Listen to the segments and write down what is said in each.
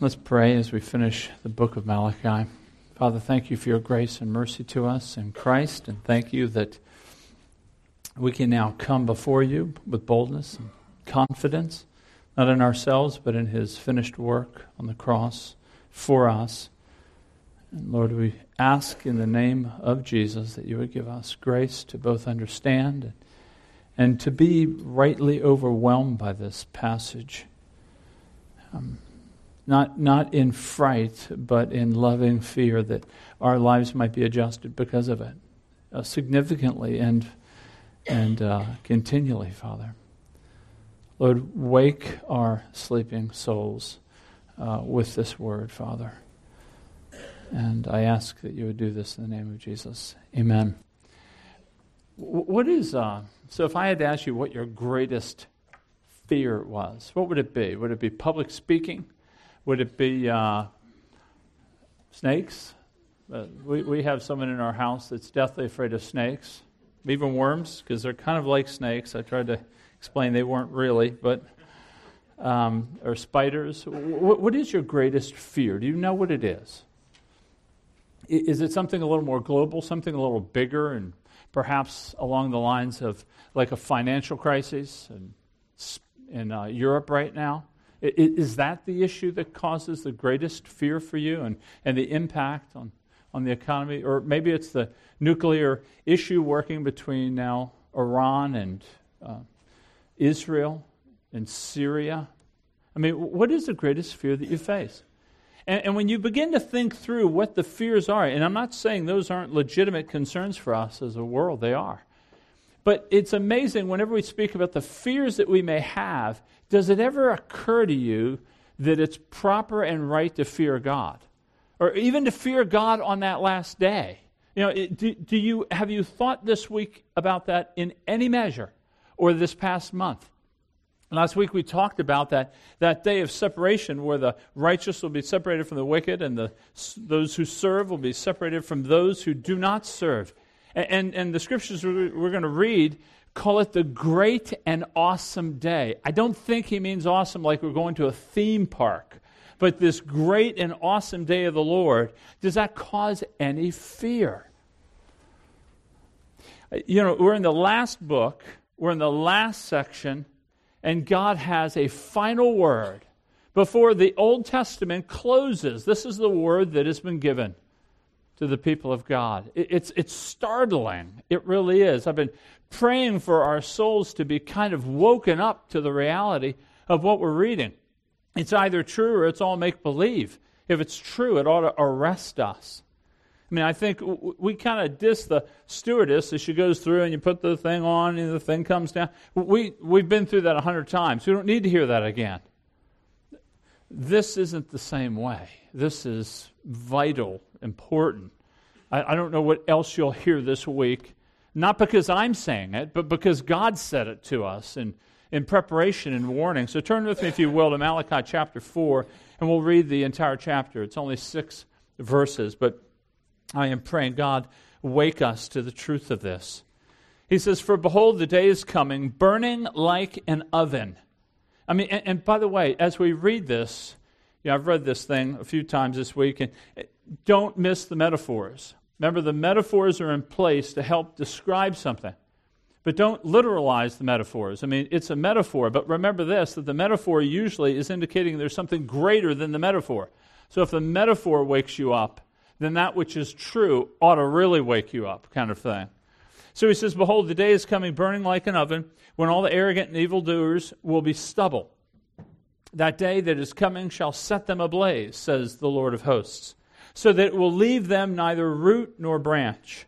Let's pray as we finish the book of Malachi. Father, thank you for your grace and mercy to us in Christ, and thank you that we can now come before you with boldness and confidence, not in ourselves, but in his finished work on the cross for us. And Lord, we ask in the name of Jesus that you would give us grace to both understand and to be rightly overwhelmed by this passage. Um, not, not in fright, but in loving fear that our lives might be adjusted because of it, uh, significantly and, and uh, continually, Father. Lord, wake our sleeping souls uh, with this word, Father. And I ask that you would do this in the name of Jesus. Amen. What is, uh, so if I had to ask you what your greatest fear was, what would it be? Would it be public speaking? Would it be uh, snakes? Uh, we, we have someone in our house that's deathly afraid of snakes, even worms, because they're kind of like snakes. I tried to explain they weren't really, but um, or spiders. W- what is your greatest fear? Do you know what it is? Is it something a little more global, something a little bigger, and perhaps along the lines of like a financial crisis in, in uh, Europe right now? Is that the issue that causes the greatest fear for you and, and the impact on, on the economy? Or maybe it's the nuclear issue working between now Iran and uh, Israel and Syria. I mean, what is the greatest fear that you face? And, and when you begin to think through what the fears are, and I'm not saying those aren't legitimate concerns for us as a world, they are. But it's amazing whenever we speak about the fears that we may have, does it ever occur to you that it's proper and right to fear God? Or even to fear God on that last day? You know, do, do you, have you thought this week about that in any measure or this past month? Last week we talked about that, that day of separation where the righteous will be separated from the wicked and the, those who serve will be separated from those who do not serve. And, and, and the scriptures we're going to read call it the great and awesome day. I don't think he means awesome like we're going to a theme park, but this great and awesome day of the Lord, does that cause any fear? You know, we're in the last book, we're in the last section, and God has a final word before the Old Testament closes. This is the word that has been given to the people of God. It's, it's startling. It really is. I've been praying for our souls to be kind of woken up to the reality of what we're reading. It's either true or it's all make believe. If it's true, it ought to arrest us. I mean, I think we kind of diss the stewardess as she goes through and you put the thing on and the thing comes down. We, we've been through that a hundred times. We don't need to hear that again. This isn't the same way. This is vital, important. I, I don't know what else you'll hear this week not because I'm saying it, but because God said it to us in, in preparation and warning. So turn with me, if you will, to Malachi chapter 4, and we'll read the entire chapter. It's only six verses, but I am praying, God, wake us to the truth of this. He says, For behold, the day is coming, burning like an oven. I mean, and, and by the way, as we read this, yeah, I've read this thing a few times this week, and don't miss the metaphors. Remember, the metaphors are in place to help describe something. But don't literalize the metaphors. I mean, it's a metaphor, but remember this that the metaphor usually is indicating there's something greater than the metaphor. So if the metaphor wakes you up, then that which is true ought to really wake you up, kind of thing. So he says, Behold, the day is coming burning like an oven, when all the arrogant and evildoers will be stubble. That day that is coming shall set them ablaze, says the Lord of hosts so that it will leave them neither root nor branch.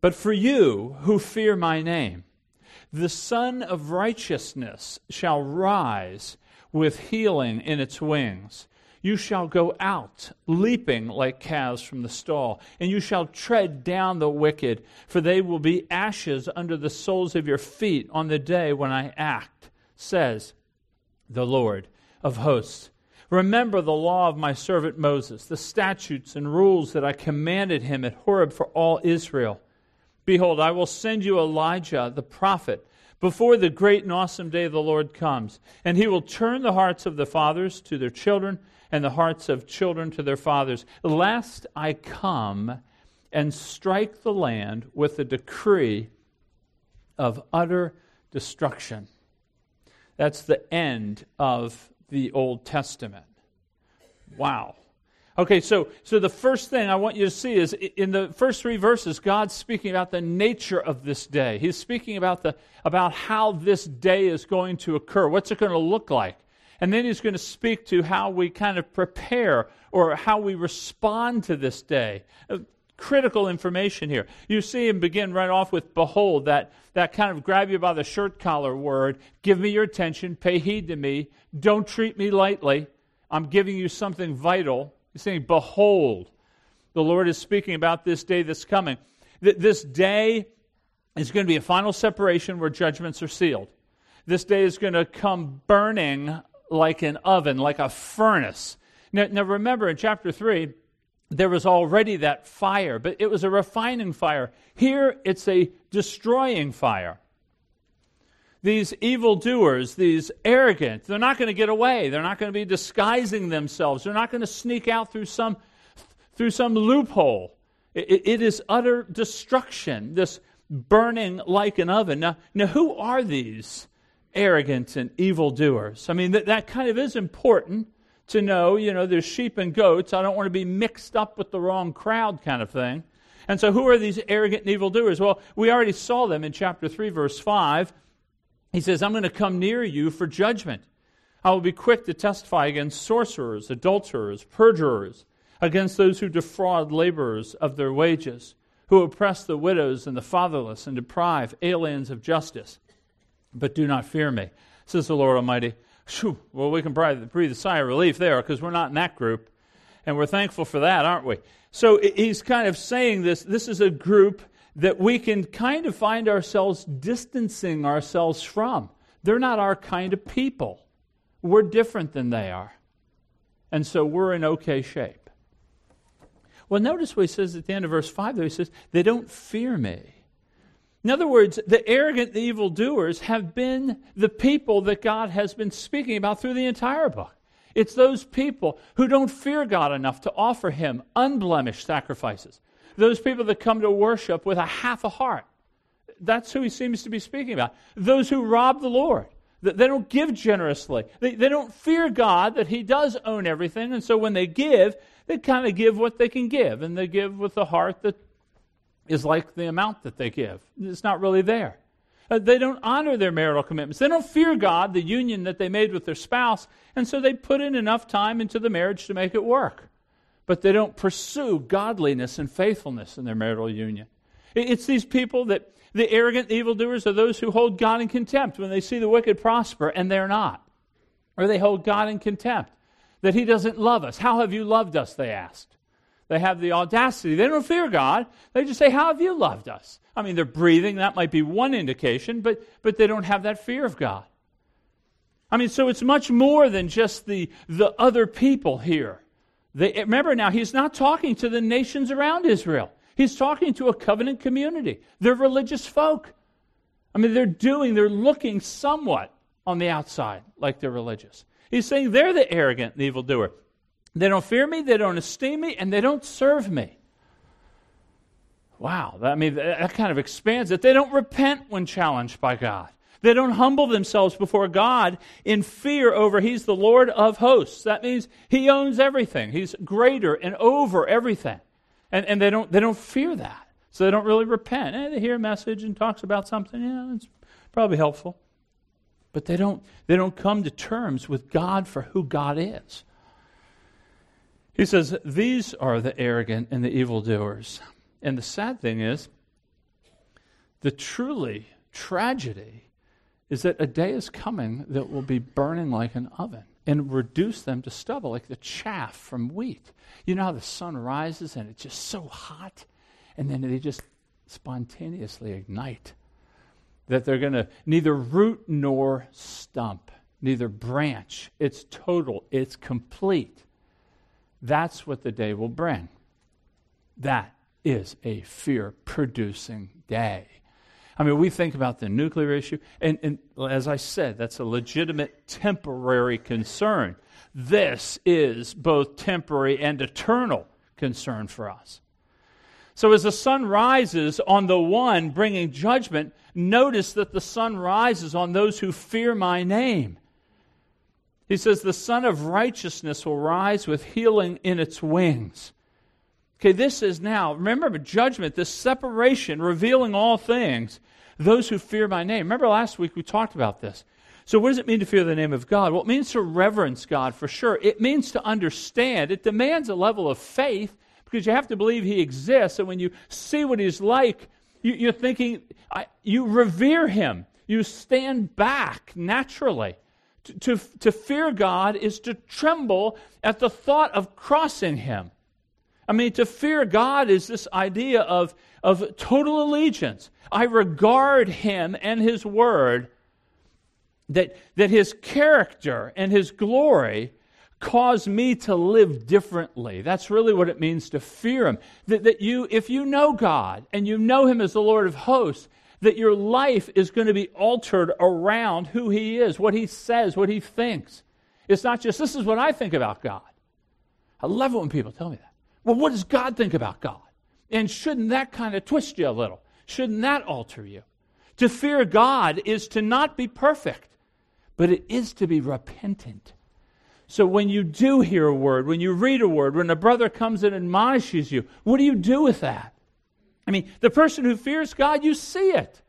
But for you who fear my name, the Sun of Righteousness shall rise with healing in its wings. You shall go out leaping like calves from the stall, and you shall tread down the wicked, for they will be ashes under the soles of your feet on the day when I act, says the Lord of hosts. Remember the law of my servant Moses, the statutes and rules that I commanded him at Horeb for all Israel. Behold, I will send you Elijah the prophet before the great and awesome day of the Lord comes. And he will turn the hearts of the fathers to their children, and the hearts of children to their fathers, lest I come and strike the land with a decree of utter destruction. That's the end of the Old Testament. Wow. Okay, so, so the first thing I want you to see is in the first three verses, God's speaking about the nature of this day. He's speaking about, the, about how this day is going to occur. What's it going to look like? And then he's going to speak to how we kind of prepare or how we respond to this day. Critical information here. You see him begin right off with behold, that, that kind of grab you by the shirt collar word. Give me your attention, pay heed to me, don't treat me lightly. I'm giving you something vital. He's saying, Behold, the Lord is speaking about this day that's coming. Th- this day is going to be a final separation where judgments are sealed. This day is going to come burning like an oven, like a furnace. Now, now remember in chapter 3, there was already that fire, but it was a refining fire. Here, it's a destroying fire these evildoers, these arrogant, they're not going to get away. They're not going to be disguising themselves. They're not going to sneak out through some, through some loophole. it, it is utter destruction, this burning like an oven. Now, now who are these arrogant and evildoers? I mean, that, that kind of is important to know. You know, there's sheep and goats. I don't want to be mixed up with the wrong crowd kind of thing. And so, who are these arrogant and evildoers? Well, we already saw them in chapter 3, verse 5. He says, I'm going to come near you for judgment. I will be quick to testify against sorcerers, adulterers, perjurers, against those who defraud laborers of their wages, who oppress the widows and the fatherless, and deprive aliens of justice. But do not fear me, says the Lord Almighty. Whew, well, we can breathe a sigh of relief there because we're not in that group. And we're thankful for that, aren't we? So he's kind of saying this this is a group that we can kind of find ourselves distancing ourselves from. They're not our kind of people. We're different than they are. And so we're in okay shape. Well, notice what he says at the end of verse 5, though. He says, They don't fear me. In other words, the arrogant, the evildoers have been the people that God has been speaking about through the entire book. It's those people who don't fear God enough to offer Him unblemished sacrifices, those people that come to worship with a half a heart. That's who he seems to be speaking about. Those who rob the Lord. They don't give generously. They, they don't fear God that He does own everything. And so when they give, they kind of give what they can give. And they give with a heart that is like the amount that they give. It's not really there. Uh, they don't honor their marital commitments. They don't fear God, the union that they made with their spouse. And so they put in enough time into the marriage to make it work but they don't pursue godliness and faithfulness in their marital union. It's these people that the arrogant evildoers are those who hold God in contempt when they see the wicked prosper and they're not. Or they hold God in contempt that He doesn't love us. How have you loved us? They asked. They have the audacity. They don't fear God. They just say, How have you loved us? I mean, they're breathing. That might be one indication, but, but they don't have that fear of God. I mean, so it's much more than just the, the other people here. They, remember now, he's not talking to the nations around Israel. He's talking to a covenant community. They're religious folk. I mean, they're doing, they're looking somewhat on the outside like they're religious. He's saying they're the arrogant and evildoer. They don't fear me, they don't esteem me, and they don't serve me. Wow, that, I mean, that kind of expands it. They don't repent when challenged by God. They don't humble themselves before God in fear over He's the Lord of hosts. That means He owns everything. He's greater and over everything. And, and they, don't, they don't fear that. So they don't really repent. Eh, they hear a message and talks about something. Yeah, it's probably helpful. But they don't, they don't come to terms with God for who God is. He says, These are the arrogant and the evildoers. And the sad thing is, the truly tragedy is that a day is coming that will be burning like an oven and reduce them to stubble, like the chaff from wheat. You know how the sun rises and it's just so hot, and then they just spontaneously ignite. That they're going to neither root nor stump, neither branch. It's total, it's complete. That's what the day will bring. That is a fear producing day. I mean, we think about the nuclear issue, and, and as I said, that's a legitimate temporary concern. This is both temporary and eternal concern for us. So, as the sun rises on the one bringing judgment, notice that the sun rises on those who fear my name. He says, The Sun of Righteousness will rise with healing in its wings. Okay, this is now, remember, judgment, this separation, revealing all things, those who fear my name. Remember last week we talked about this. So, what does it mean to fear the name of God? Well, it means to reverence God for sure. It means to understand. It demands a level of faith because you have to believe He exists. And when you see what He's like, you, are thinking, I, you revere Him. You stand back naturally. To, to, fear God is to tremble at the thought of crossing Him. I mean, to fear God is this idea of, of total allegiance. I regard Him and His Word, that, that His character and His glory cause me to live differently. That's really what it means to fear Him. That, that you, if you know God and you know Him as the Lord of hosts, that your life is going to be altered around who He is, what He says, what He thinks. It's not just, this is what I think about God. I love it when people tell me that. Well, what does God think about God? And shouldn't that kind of twist you a little? Shouldn't that alter you? To fear God is to not be perfect, but it is to be repentant. So when you do hear a word, when you read a word, when a brother comes and admonishes you, what do you do with that? I mean, the person who fears God, you see it.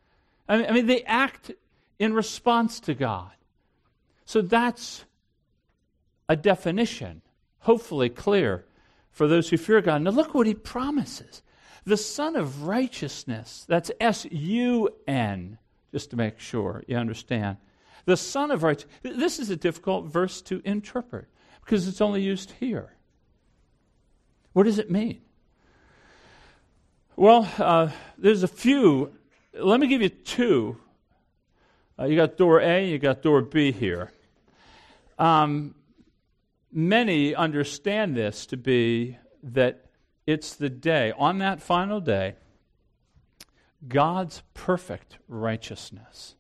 I mean, I mean, they act in response to God. So that's a definition, hopefully clear for those who fear God. Now, look what he promises the Son of Righteousness, that's S U N, just to make sure you understand. The Son of Righteousness. This is a difficult verse to interpret because it's only used here. What does it mean? Well, uh, there's a few. Let me give you two. Uh, you got door A, you got door B here. Um, many understand this to be that it's the day, on that final day, God's perfect righteousness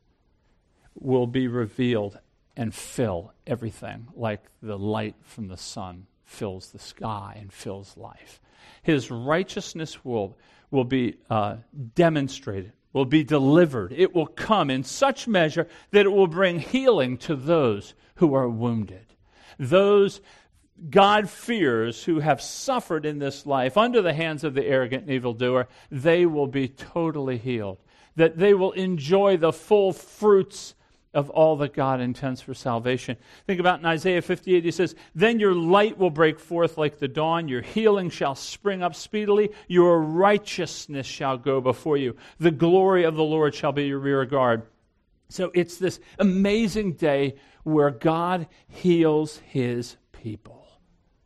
will be revealed and fill everything like the light from the sun fills the sky and fills life. His righteousness will will be uh, demonstrated, will be delivered. It will come in such measure that it will bring healing to those who are wounded. Those God fears who have suffered in this life under the hands of the arrogant and evildoer, they will be totally healed. That they will enjoy the full fruits of all that God intends for salvation. Think about in Isaiah 58, he says, Then your light will break forth like the dawn, your healing shall spring up speedily, your righteousness shall go before you, the glory of the Lord shall be your rear guard. So it's this amazing day where God heals his people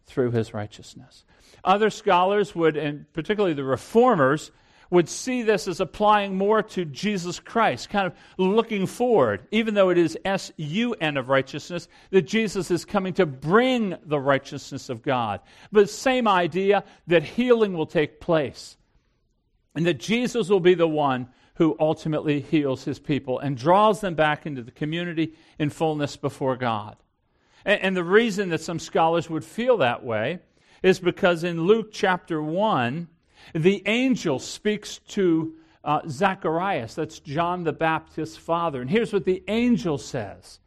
through his righteousness. Other scholars would, and particularly the reformers, would see this as applying more to Jesus Christ, kind of looking forward, even though it is S U N of righteousness, that Jesus is coming to bring the righteousness of God. But same idea that healing will take place and that Jesus will be the one who ultimately heals his people and draws them back into the community in fullness before God. And, and the reason that some scholars would feel that way is because in Luke chapter 1, the angel speaks to uh, Zacharias, that's John the Baptist's father. And here's what the angel says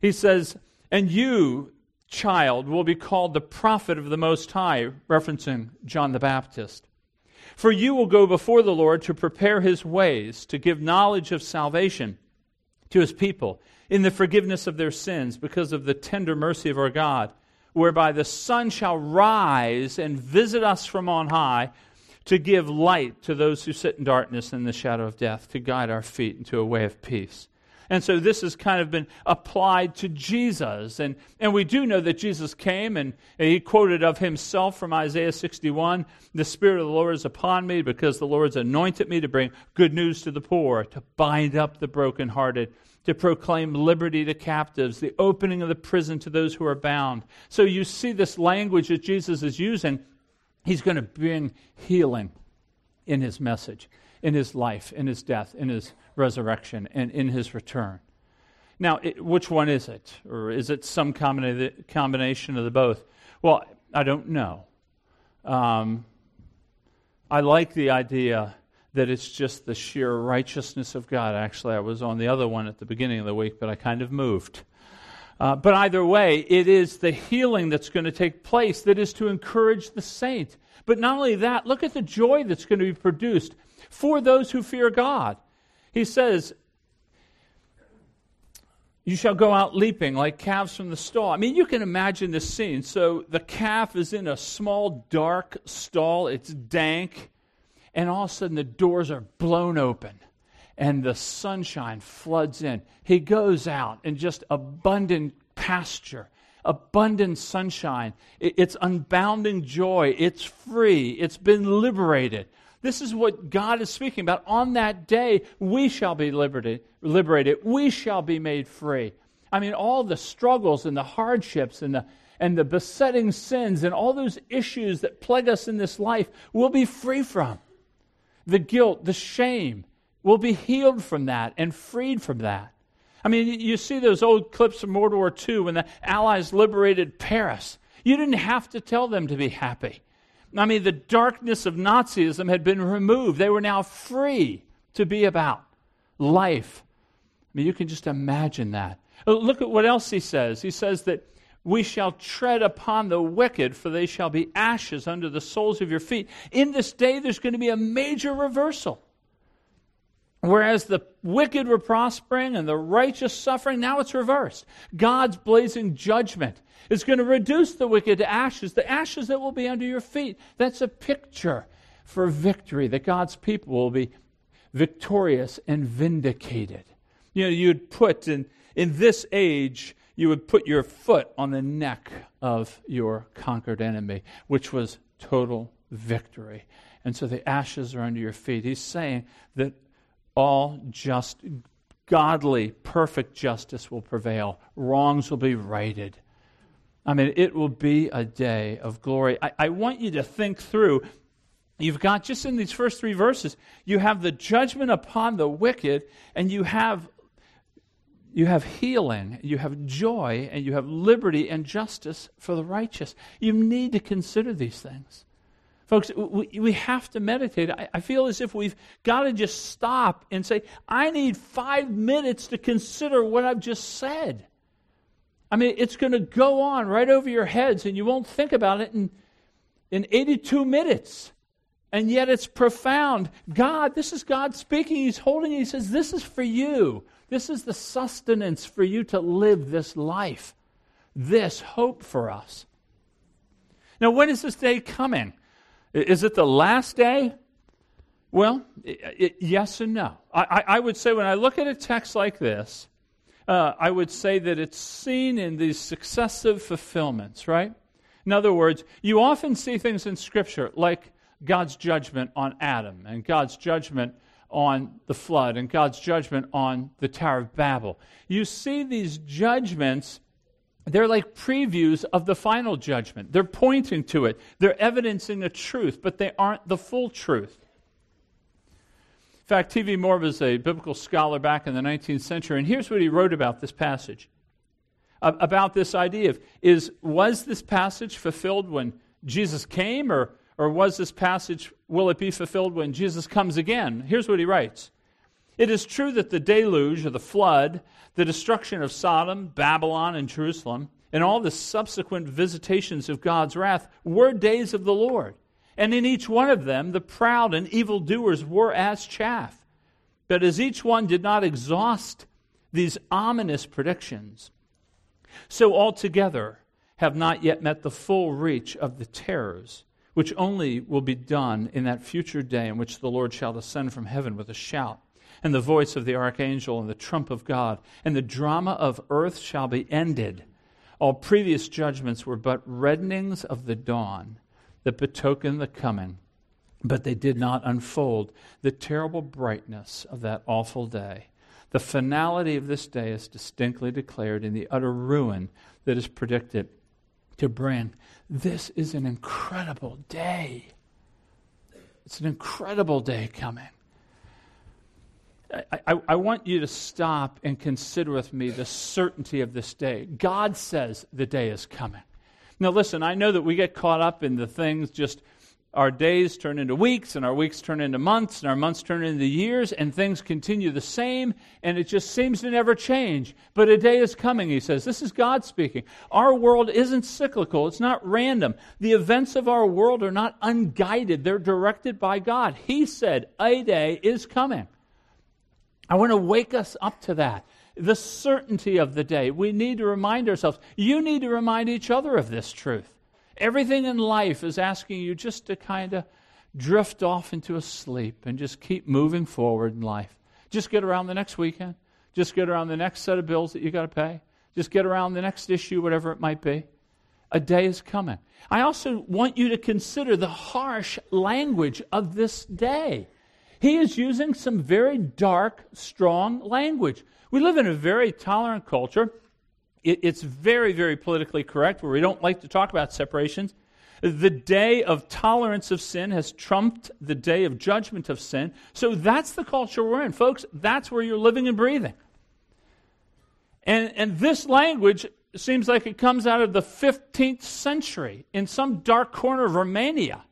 He says, And you, child, will be called the prophet of the Most High, referencing John the Baptist. For you will go before the Lord to prepare his ways, to give knowledge of salvation to his people in the forgiveness of their sins because of the tender mercy of our God, whereby the sun shall rise and visit us from on high to give light to those who sit in darkness and the shadow of death, to guide our feet into a way of peace. And so this has kind of been applied to Jesus. And, and we do know that Jesus came and he quoted of himself from Isaiah 61 The Spirit of the Lord is upon me because the Lord's anointed me to bring good news to the poor, to bind up the brokenhearted, to proclaim liberty to captives, the opening of the prison to those who are bound. So you see this language that Jesus is using He's going to bring healing in his message. in his life, in his death, in his resurrection, and in his return. Now, it, which one is it? Or is it some combina- combination of the both? Well, I don't know. Um, I like the idea that it's just the sheer righteousness of God. Actually, I was on the other one at the beginning of the week, but I kind of moved. Uh, but either way, it is the healing that's going to take place that is to encourage the saint. But not only that, look at the joy that's going to be produced for those who fear God. He says, You shall go out leaping like calves from the stall. I mean, you can imagine this scene. So the calf is in a small, dark stall, it's dank, and all of a sudden the doors are blown open and the sunshine floods in. He goes out in just abundant pasture, abundant sunshine. It's unbounding joy. It's free. It's been liberated. This is what God is speaking about. On that day, we shall be liberated. liberated. We shall be made free. I mean, all the struggles and the hardships and the, and the besetting sins and all those issues that plague us in this life, we'll be free from. The guilt, the shame, will be healed from that and freed from that. I mean, you see those old clips from World War II when the Allies liberated Paris. You didn't have to tell them to be happy. I mean, the darkness of Nazism had been removed. They were now free to be about life. I mean, you can just imagine that. Uh, look at what else he says. He says that we shall tread upon the wicked, for they shall be ashes under the soles of your feet. In this day, there's going to be a major reversal. Whereas the wicked were prospering and the righteous suffering, now it's reversed. God's blazing judgment is going to reduce the wicked to ashes, the ashes that will be under your feet. That's a picture for victory, that God's people will be victorious and vindicated. You know, you'd put in, in this age, you would put your foot on the neck of your conquered enemy, which was total victory. And so the ashes are under your feet. He's saying that all just, godly, perfect justice will prevail. Wrongs will be righted. I mean, it will be a day of glory. I, I want you to think through. You've got just in these first three verses, you have the judgment upon the wicked, and you have you have healing, you have joy, and you have liberty and justice for the righteous. You need to consider these things. Folks, we, we have to meditate. I, I feel as if we've got to just stop and say, I need five minutes to consider what I've just said. I mean, it's going to go on right over your heads, and you won't think about it in, in 82 minutes. And yet it's profound. God, this is God speaking. He's holding He says, This is for you. This is the sustenance for you to live this life, this hope for us. Now, when is this day coming? Is it the last day? Well, it, it, yes and no. I, I, would say when I look at a text like this, uh, I would say that it's seen in these successive fulfillments, right? In other words, you often see things in Scripture like God's judgment on Adam and God's judgment on the flood and God's judgment on the Tower of Babel. You see these judgments they're like previews of the final judgment. They're pointing to it. They're evidencing the truth, but they aren't the full truth. In fact, T.V. Moore was a biblical scholar back in the 19th century, and here's what he wrote about this passage. About this idea of is was this passage fulfilled when Jesus came, or, or was this passage, will it be fulfilled when Jesus comes again? Here's what he writes It is true that the deluge, or the flood, the destruction of Sodom, Babylon, and Jerusalem, and all the subsequent visitations of God's wrath were days of the Lord. And in each one of them, the proud and evil doers were as chaff. But as each one did not exhaust these ominous predictions, so altogether have not yet met the full reach of the terrors, which only will be done in that future day in which the Lord shall descend from heaven with a shout and the voice of the archangel and the trump of God, and the drama of earth shall be ended. All previous judgments were but reddenings of the dawn that betoken the coming, but they did not unfold the terrible brightness of that awful day. The finality of this day is distinctly declared in the utter ruin that is predicted to bring. This is an incredible day. It's an incredible day coming. I, I, want you to stop and consider with me the certainty of this day. God says the day is coming. Now, listen, I know that we get caught up in the things just our days turn into weeks, and our weeks turn into months, and our months turn into years, and things continue the same, and it just seems to never change. But a day is coming, he says. This is God speaking. Our world isn't cyclical, it's not random. The events of our world are not unguided, they're directed by God. He said, A day is coming. I want to wake us up to that. The certainty of the day. We need to remind ourselves. You need to remind each other of this truth. Everything in life is asking you just to kind of drift off into a sleep and just keep moving forward in life. Just get around the next weekend. Just get around the next set of bills that you got to pay. Just get around the next issue, whatever it might be. A day is coming. I also want you to consider the harsh language of this day. He is using some very dark, strong language. We live in a very tolerant culture. It, it's very, very politically correct where we don't like to talk about separations. The day of tolerance of sin has trumped the day of judgment of sin. So that's the culture we're in. Folks, that's where you're living and breathing. And, and this language seems like it comes out of the 15th century in some dark corner of Romania.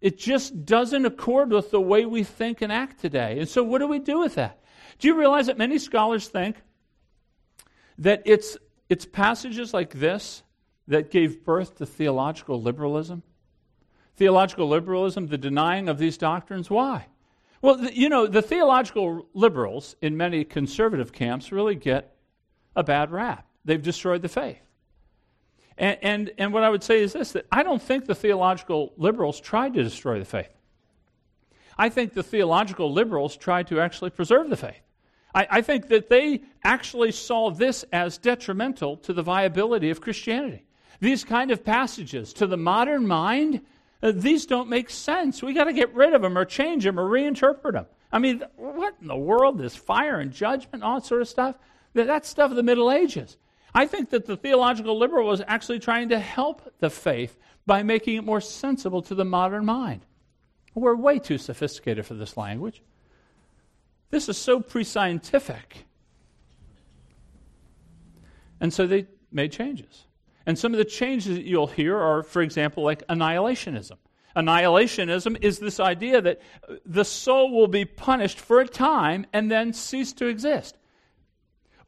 It just doesn't accord with the way we think and act today. And so, what do we do with that? Do you realize that many scholars think that it's, it's passages like this that gave birth to theological liberalism? Theological liberalism, the denying of these doctrines, why? Well, you know, the theological liberals in many conservative camps really get a bad rap. They've destroyed the faith. And, and, and what I would say is this that I don't think the theological liberals tried to destroy the faith. I think the theological liberals tried to actually preserve the faith. I, I, think that they actually saw this as detrimental to the viability of Christianity. These kind of passages, to the modern mind, uh, these don't make sense. We got to get rid of them or change them or reinterpret them. I mean, what in the world? This fire and judgment, all that sort of stuff? That's stuff of the Middle Ages. I think that the theological liberal was actually trying to help the faith by making it more sensible to the modern mind. We're way too sophisticated for this language. This is so pre scientific. And so they made changes. And some of the changes that you'll hear are, for example, like annihilationism. Annihilationism is this idea that the soul will be punished for a time and then cease to exist.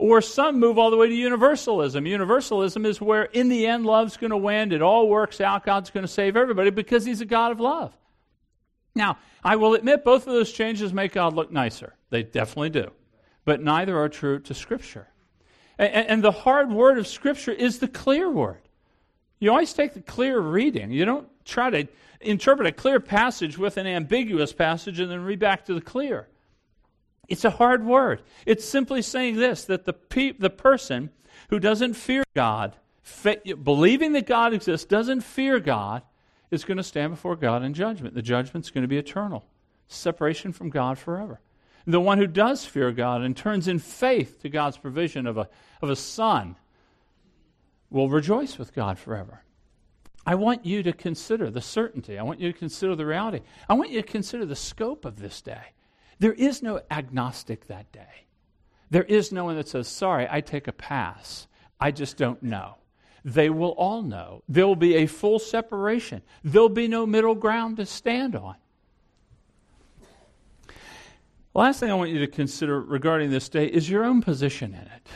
Or some move all the way to universalism. Universalism is where, in the end, love's going to win. It all works out. God's going to save everybody because He's a God of love. Now, I will admit both of those changes make God look nicer. They definitely do. But neither are true to Scripture. And, and, the hard word of Scripture is the clear word. You always take the clear reading. You don't try to interpret a clear passage with an ambiguous passage and then read back to the clear. It's a hard word. It's simply saying this that the, pe- the person who doesn't fear God, fe- believing that God exists, doesn't fear God, is going to stand before God in judgment. The judgment's going to be eternal, separation from God forever. The one who does fear God and turns in faith to God's provision of a, of a son will rejoice with God forever. I want you to consider the certainty. I want you to consider the reality. I want you to consider the scope of this day. There is no agnostic that day. There is no one that says, Sorry, I take a pass. I just don't know. They will all know. There will be a full separation. There'll be no middle ground to stand on. Last thing I want you to consider regarding this day is your own position in it.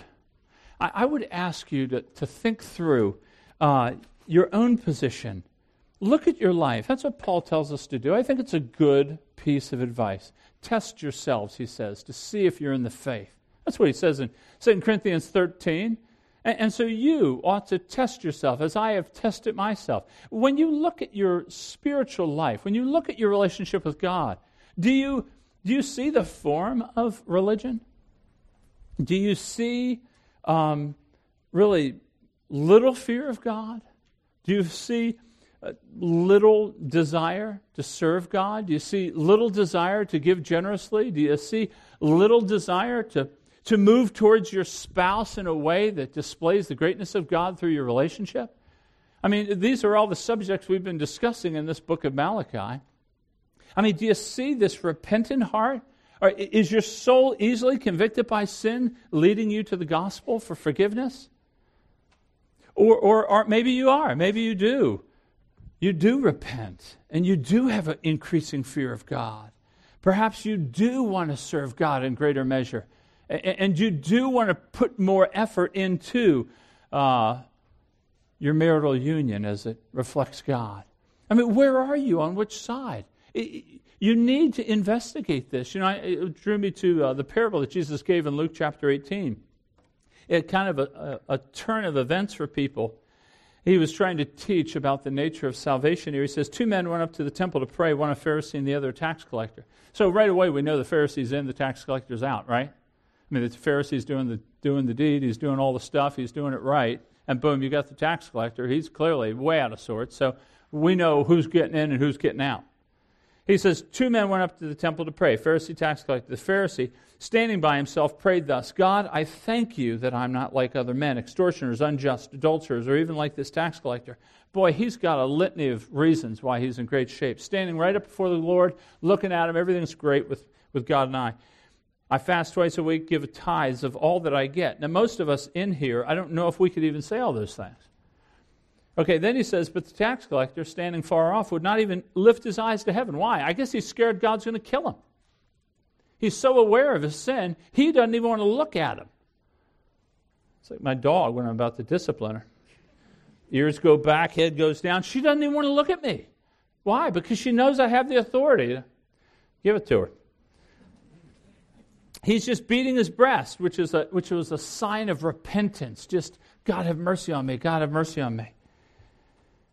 I, I would ask you to, to think through uh, your own position. Look at your life. That's what Paul tells us to do. I think it's a good piece of advice. Test yourselves, he says, to see if you're in the faith. That's what he says in 2 Corinthians 13. And, and so you ought to test yourself as I have tested myself. When you look at your spiritual life, when you look at your relationship with God, do you, do you see the form of religion? Do you see um, really little fear of God? Do you see little desire to serve God? Do you see little desire to give generously? Do you see little desire to, to move towards your spouse in a way that displays the greatness of God through your relationship? I mean, these are all the subjects we've been discussing in this book of Malachi. I mean, do you see this repentant heart? Or is your soul easily convicted by sin, leading you to the gospel for forgiveness? Or, or, or maybe you are. Maybe you do. You do repent, and you do have an increasing fear of God. Perhaps you do want to serve God in greater measure, and you do want to put more effort into uh, your marital union as it reflects God. I mean, where are you on which side? You need to investigate this. You know, it drew me to uh, the parable that Jesus gave in Luke chapter 18. It kind of a, a, a turn of events for people. He was trying to teach about the nature of salvation here. He says, Two men went up to the temple to pray, one a Pharisee and the other a tax collector. So right away we know the Pharisee's in, the tax collector's out, right? I mean, the Pharisee's doing the, doing the deed, he's doing all the stuff, he's doing it right. And boom, you got the tax collector. He's clearly way out of sorts. So we know who's getting in and who's getting out. He says, Two men went up to the temple to pray Pharisee, tax collector. The Pharisee, standing by himself, prayed thus God, I thank you that I'm not like other men, extortioners, unjust, adulterers, or even like this tax collector. Boy, he's got a litany of reasons why he's in great shape. Standing right up before the Lord, looking at him, everything's great with, with God and I. I fast twice a week, give tithes of all that I get. Now, most of us in here, I don't know if we could even say all those things. Okay, then he says, but the tax collector, standing far off, would not even lift his eyes to heaven. Why? I guess he's scared God's going to kill him. He's so aware of his sin, he doesn't even want to look at him. It's like my dog when I'm about to discipline her. Ears go back, head goes down. She doesn't even want to look at me. Why? Because she knows I have the authority. Give it to her. He's just beating his breast, which, is a, which was a sign of repentance. Just, God have mercy on me. God have mercy on me.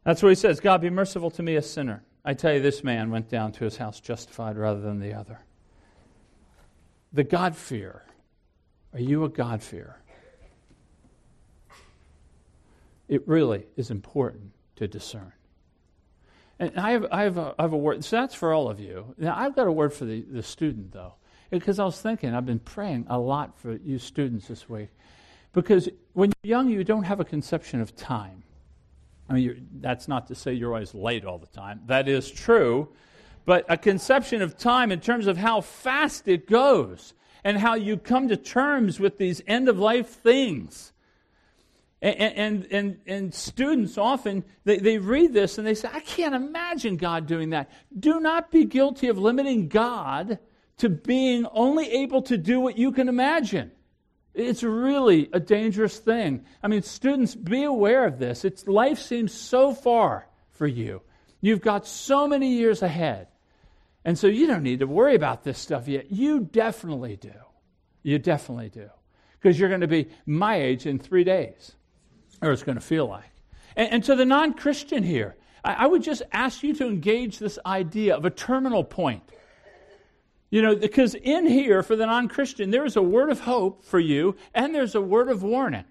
That's what he says God be merciful to me, a sinner. I tell you, this man went down to his house justified rather than the other. The God fear. Are you a God fear? It really is important to discern. And I have, I have, a, I have a word. So that's for all of you. Now, I've got a word for the, the student, though. Because I was thinking, I've been praying a lot for you students this week. Because when you're young, you don't have a conception of time. I mean, that's not to say you're always late all the time. That is true. But a conception of time in terms of how fast it goes and how you come to terms with these end of life things. And, and, and, and, students often, they, they read this and they say, I can't imagine God doing that. Do not be guilty of limiting God to being only able to do what you can imagine. It's really a dangerous thing. I mean, students, be aware of this. It's, life seems so far for you. You've got so many years ahead. And so you don't need to worry about this stuff yet. You definitely do. You definitely do. Because you're going to be my age in three days, or it's going to feel like. And, and to the non Christian here, I, I would just ask you to engage this idea of a terminal point. You know, because in here, for the non Christian, there's a word of hope for you, and there's a word of warning.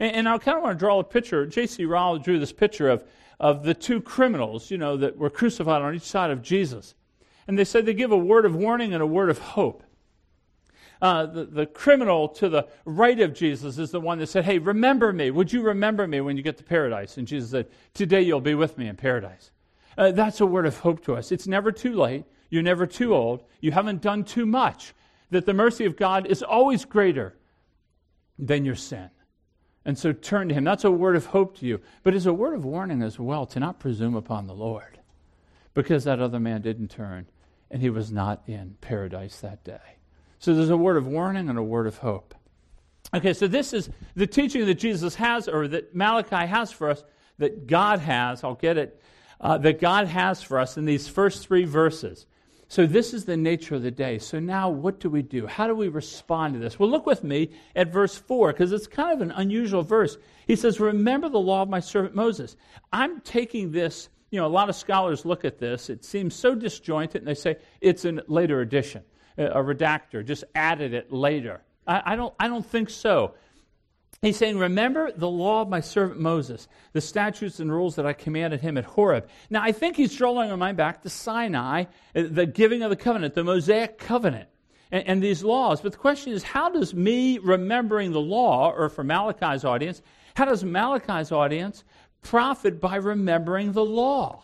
And, and I kind of want to draw a picture. J.C. Ryle drew this picture of, of the two criminals, you know, that were crucified on each side of Jesus. And they said they give a word of warning and a word of hope. Uh, the, the criminal to the right of Jesus is the one that said, Hey, remember me. Would you remember me when you get to paradise? And Jesus said, Today you'll be with me in paradise. Uh, that's a word of hope to us. It's never too late. You're never too old. You haven't done too much. That the mercy of God is always greater than your sin. And so turn to Him. That's a word of hope to you. But it's a word of warning as well to not presume upon the Lord. Because that other man didn't turn and he was not in paradise that day. So there's a word of warning and a word of hope. Okay, so this is the teaching that Jesus has, or that Malachi has for us, that God has. I'll get it. Uh, that God has for us in these first three verses. So, this is the nature of the day. So, now what do we do? How do we respond to this? Well, look with me at verse 4, because it's kind of an unusual verse. He says, Remember the law of my servant Moses. I'm taking this, you know, a lot of scholars look at this. It seems so disjointed, and they say it's a later addition, a redactor, just added it later. I, I don't, I don't think so. He's saying, Remember the law of my servant Moses, the statutes and rules that I commanded him at Horeb. Now, I think he's drawing our mind back to Sinai, uh, the giving of the covenant, the Mosaic covenant, and, and these laws. But the question is, how does me remembering the law, or for Malachi's audience, how does Malachi's audience profit by remembering the law?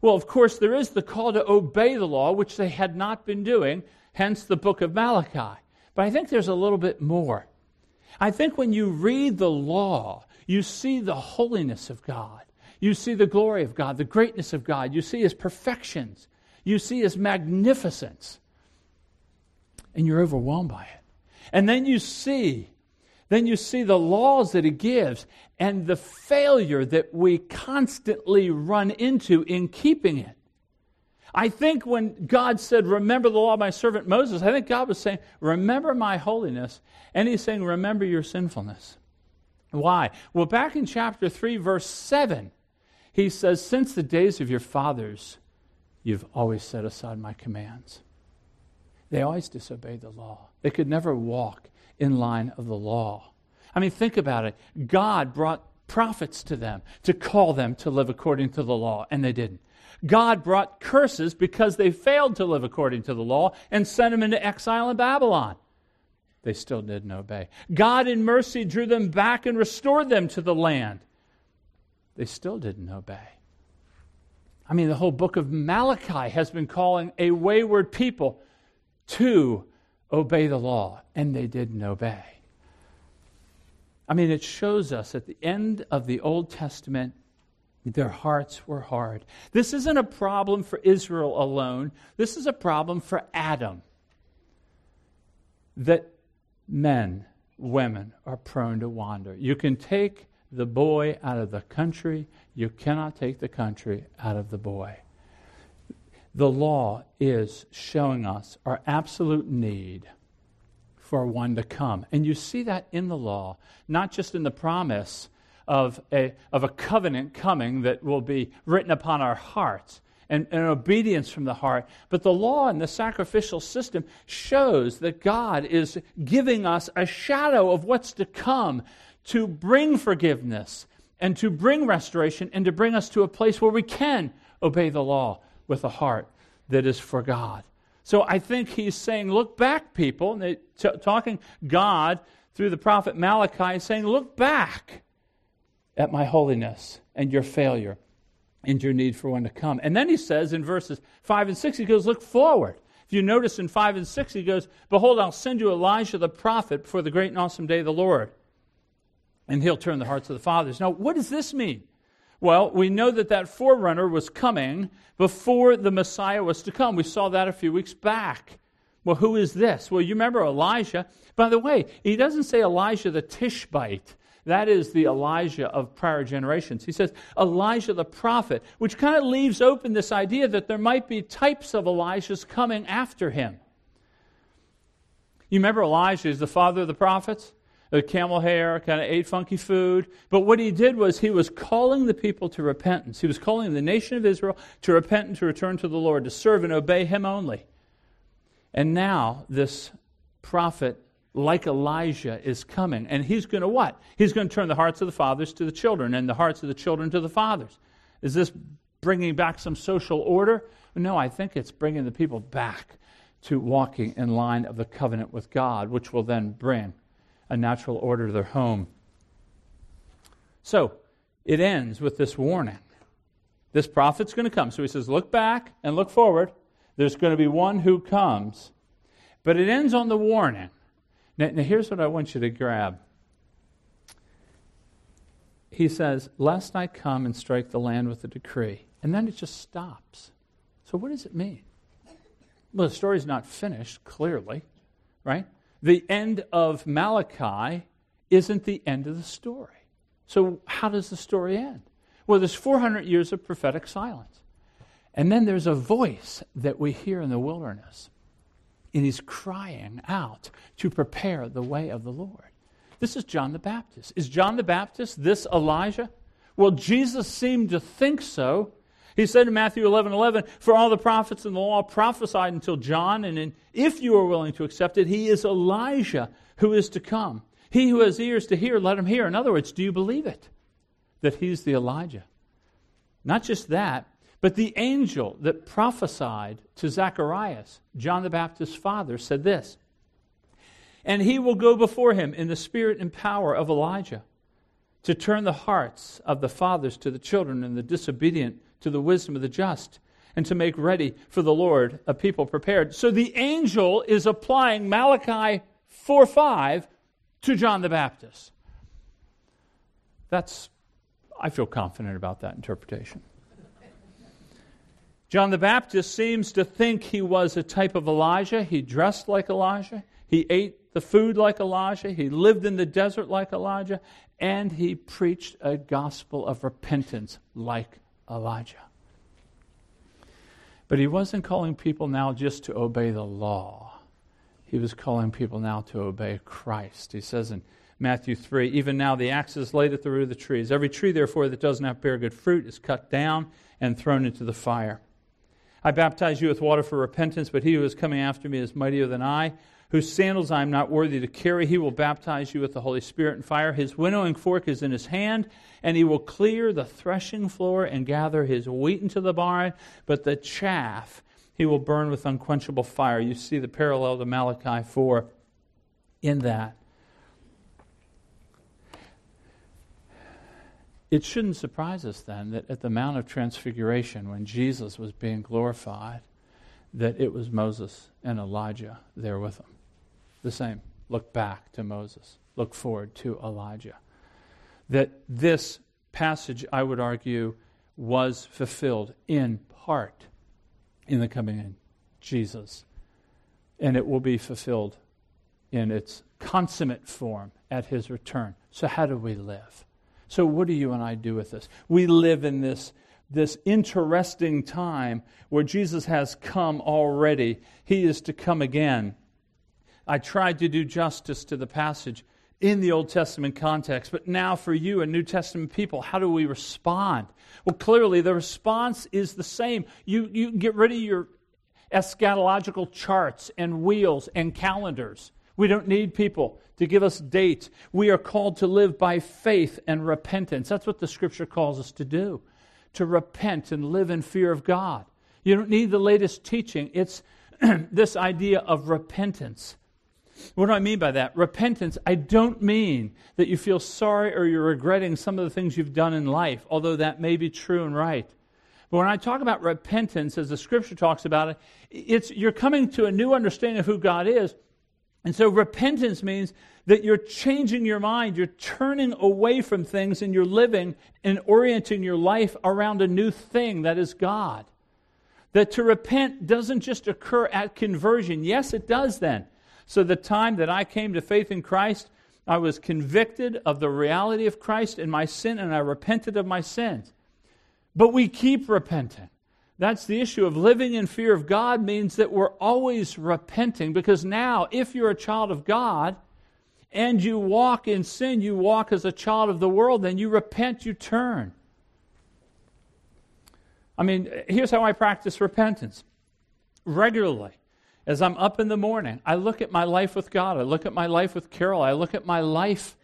Well, of course, there is the call to obey the law, which they had not been doing. hence the book of Malachi. But I think there's a little bit more. I think when you read the law, you see the holiness of God. You see the glory of God, the greatness of God. You see his perfections. You see his magnificence. And you're overwhelmed by it. And then you see, then you see the laws that he gives and the failure that we constantly run into in keeping it. I think when God said, Remember the law of my servant Moses, I think God was saying, Remember my holiness. And he's saying, Remember your sinfulness. Why? Well, back in chapter 3, verse 7, he says, Since the days of your fathers, you've always set aside my commands. They always disobeyed the law. They could never walk in line of the law. I mean, think about it. God brought prophets to them to call them to live according to the law, and they didn't. God brought curses because they failed to live according to the law and sent them into exile in Babylon. They still didn't obey. God, in mercy, drew them back and restored them to the land. They still didn't obey. I mean, the whole book of Malachi has been calling a wayward people to obey the law, and they didn't obey. I mean, it shows us at the end of the Old Testament, their hearts were hard. This isn't a problem for Israel alone, this is a problem for Adam. That men, women are prone to wander. You can take the boy out of the country, you cannot take the country out of the boy. The law is showing us our absolute need for one to come. And you see that in the law, not just in the promise of a, of a covenant coming that will be written upon our hearts and, and obedience from the heart, but the law and the sacrificial system shows that God is giving us a shadow of what's to come to bring forgiveness and to bring restoration and to bring us to a place where we can obey the law with a heart that is for God. So I think he's saying, look back, people. T- talking God through the prophet Malachi, is saying, look back at my holiness and your failure and your need for one to come. And then he says in verses 5 and 6, he goes, look forward. If you notice in 5 and 6, he goes, Behold, I'll send you Elijah the prophet before the great and awesome day of the Lord. And he'll turn the hearts of the fathers. Now, what does this mean? Well, we know that that forerunner was coming before the Messiah was to come. We saw that a few weeks back. Well, who is this? Well, you remember Elijah. By the way, he doesn't say Elijah the Tishbite. That is the Elijah of prior generations. He says Elijah the prophet, which kind of leaves open this idea that there might be types of Elijahs coming after him. You remember Elijah is the father of the prophets? the camel hair, kind of ate funky food. But what he did was he was calling the people to repentance. He was calling the nation of Israel to repent and to return to the Lord, to serve and obey him only. And now this prophet, like Elijah, is coming. And he's going to what? He's going to turn the hearts of the fathers to the children and the hearts of the children to the fathers. Is this bringing back some social order? No, I think it's bringing the people back to walking in line of the covenant with God, which will then bring a natural order to their home. So it ends with this warning. This prophet's going to come. So he says, Look back and look forward. There's going to be one who comes. But it ends on the warning. Now, now here's what I want you to grab. He says, Lest I come and strike the land with a decree. And then it just stops. So what does it mean? Well, the story's not finished, clearly, right? the end of Malachi isn't the end of the story. So, how does the story end? Well, there's 400 years of prophetic silence. And then there's a voice that we hear in the wilderness. And he's crying out to prepare the way of the Lord. This is John the Baptist. Is John the Baptist this Elijah? Well, Jesus seemed to think so he said in Matthew 11 11, For all the prophets and the law prophesied until John, and in, if you are willing to accept it, he is Elijah who is to come. He who has ears to hear, let him hear. In other words, do you believe it? That he's the Elijah. Not just that, but the angel that prophesied to Zacharias, John the Baptist's father, said this And he will go before him in the spirit and power of Elijah to turn the hearts of the fathers to the children and the disobedient to the wisdom of the just, and to make ready for the Lord a people prepared. So the angel is applying Malachi 4 5 to John the Baptist. That's, I feel confident about that interpretation. John the Baptist seems to think he was a type of Elijah. He dressed like Elijah. He ate the food like Elijah. He lived in the desert like Elijah. And he preached a gospel of repentance like Elijah. But he wasn't calling people now just to obey the law. He was calling people now to obey Christ. He says in Matthew 3 Even now the axe is laid at the root of the trees. Every tree, therefore, that does not bear good fruit is cut down and thrown into the fire. I baptize you with water for repentance, but he who is coming after me is mightier than I, whose sandals I am not worthy to carry. He will baptize you with the Holy Spirit and fire. His winnowing fork is in his hand, and he will clear the threshing floor and gather his wheat into the barn, but the chaff he will burn with unquenchable fire. You see the parallel to Malachi 4 in that. It shouldn't surprise us then that at the Mount of Transfiguration, when Jesus was being glorified, that it was Moses and Elijah there with him. The same. Look back to Moses, look forward to Elijah. That this passage, I would argue, was fulfilled in part in the coming in Jesus. And it will be fulfilled in its consummate form at his return. So, how do we live? So, what do you and I do with this? We live in this, this interesting time where Jesus has come already. He is to come again. I tried to do justice to the passage in the Old Testament context, but now for you and New Testament people, how do we respond? Well, clearly the response is the same. You, you get rid of your eschatological charts and wheels and calendars. We don't need people to give us dates. We are called to live by faith and repentance. That's what the scripture calls us to do to repent and live in fear of God. You don't need the latest teaching, it's this idea of repentance. What do I mean by that? Repentance, I don't mean that you feel sorry or you're regretting some of the things you've done in life, although that may be true and right. But when I talk about repentance, as the scripture talks about it, it's you're coming to a new understanding of who God is, and so repentance means that you're changing your mind, you're turning away from things and you're living and orienting your life around a new thing that is God. That to repent doesn't just occur at conversion. Yes, it does then. So the time that I came to faith in Christ, I was convicted of the reality of Christ and my sin, and I repented of my sins. But we keep repenting. That's the issue of living in fear of God means that we're always repenting because now, if you're a child of God and you walk in sin, you walk as a child of the world, then you repent, you turn. I mean, here's how I practice repentance regularly. As I'm up in the morning, I look at my life with God. I look at my life with Carol. I look at my life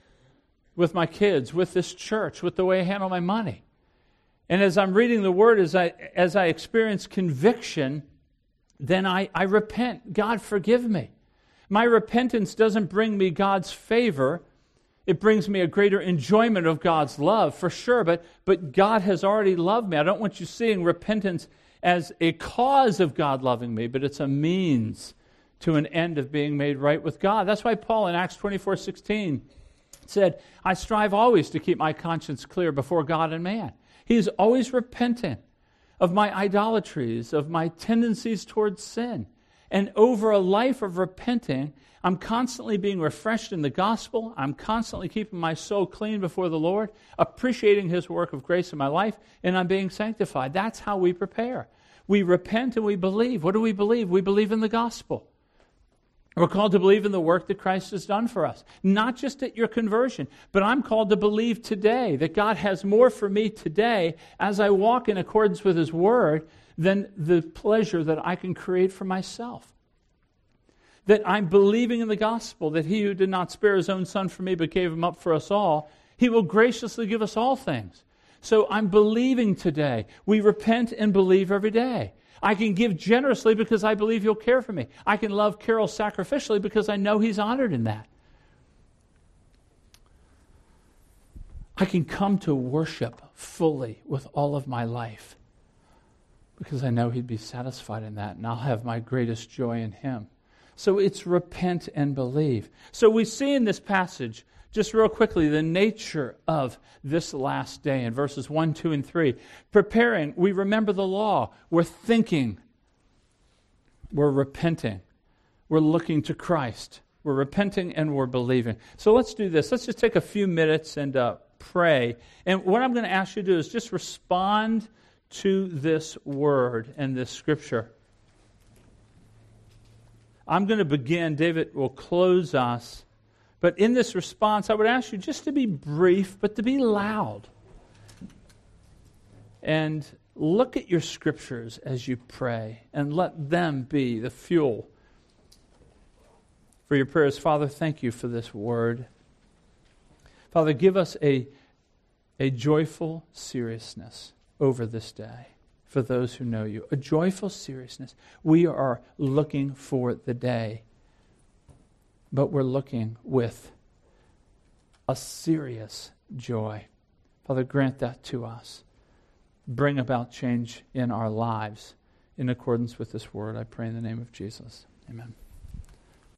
with my kids, with this church, with the way I handle my money. And as I'm reading the word, as I, as I experience conviction, then I, I repent. God, forgive me. My repentance doesn't bring me God's favor. It brings me a greater enjoyment of God's love, for sure, but, but God has already loved me. I don't want you seeing repentance as a cause of God loving me, but it's a means to an end of being made right with God. That's why Paul in Acts 24 16 said, I strive always to keep my conscience clear before God and man. He is always repentant of my idolatries, of my tendencies towards sin. And over a life of repenting, I'm constantly being refreshed in the gospel. I'm constantly keeping my soul clean before the Lord, appreciating His work of grace in my life, and I'm being sanctified. That's how we prepare. We repent and we believe. What do we believe? We believe in the gospel. We're called to believe in the work that Christ has done for us, not just at your conversion, but I'm called to believe today that God has more for me today as I walk in accordance with His Word than the pleasure that I can create for myself. That I'm believing in the gospel that He who did not spare His own Son for me but gave Him up for us all, He will graciously give us all things. So I'm believing today. We repent and believe every day. I can give generously because I believe He'll care for me. I can love Carol sacrificially because I know He's honored in that. I can come to worship fully with all of my life because I know He'd be satisfied in that, and I'll have my greatest joy in Him. So it's repent and believe. So we see in this passage, just real quickly, the nature of this last day in verses 1, 2, and 3. Preparing, we remember the law. We're thinking. We're repenting. We're looking to Christ. We're repenting and we're believing. So let's do this. Let's just take a few minutes and uh, pray. And what I'm going to ask you to do is just respond to this word and this scripture. I'm going to begin. David will close us. But in this response, I would ask you just to be brief, but to be loud. And look at your scriptures as you pray and let them be the fuel for your prayers. Father, thank you for this word. Father, give us a, a joyful seriousness over this day for those who know you. A joyful seriousness. We are looking for the day, but we're looking with a serious joy. Father, grant that to us. Bring about change in our lives in accordance with this word. I pray in the name of Jesus. Amen.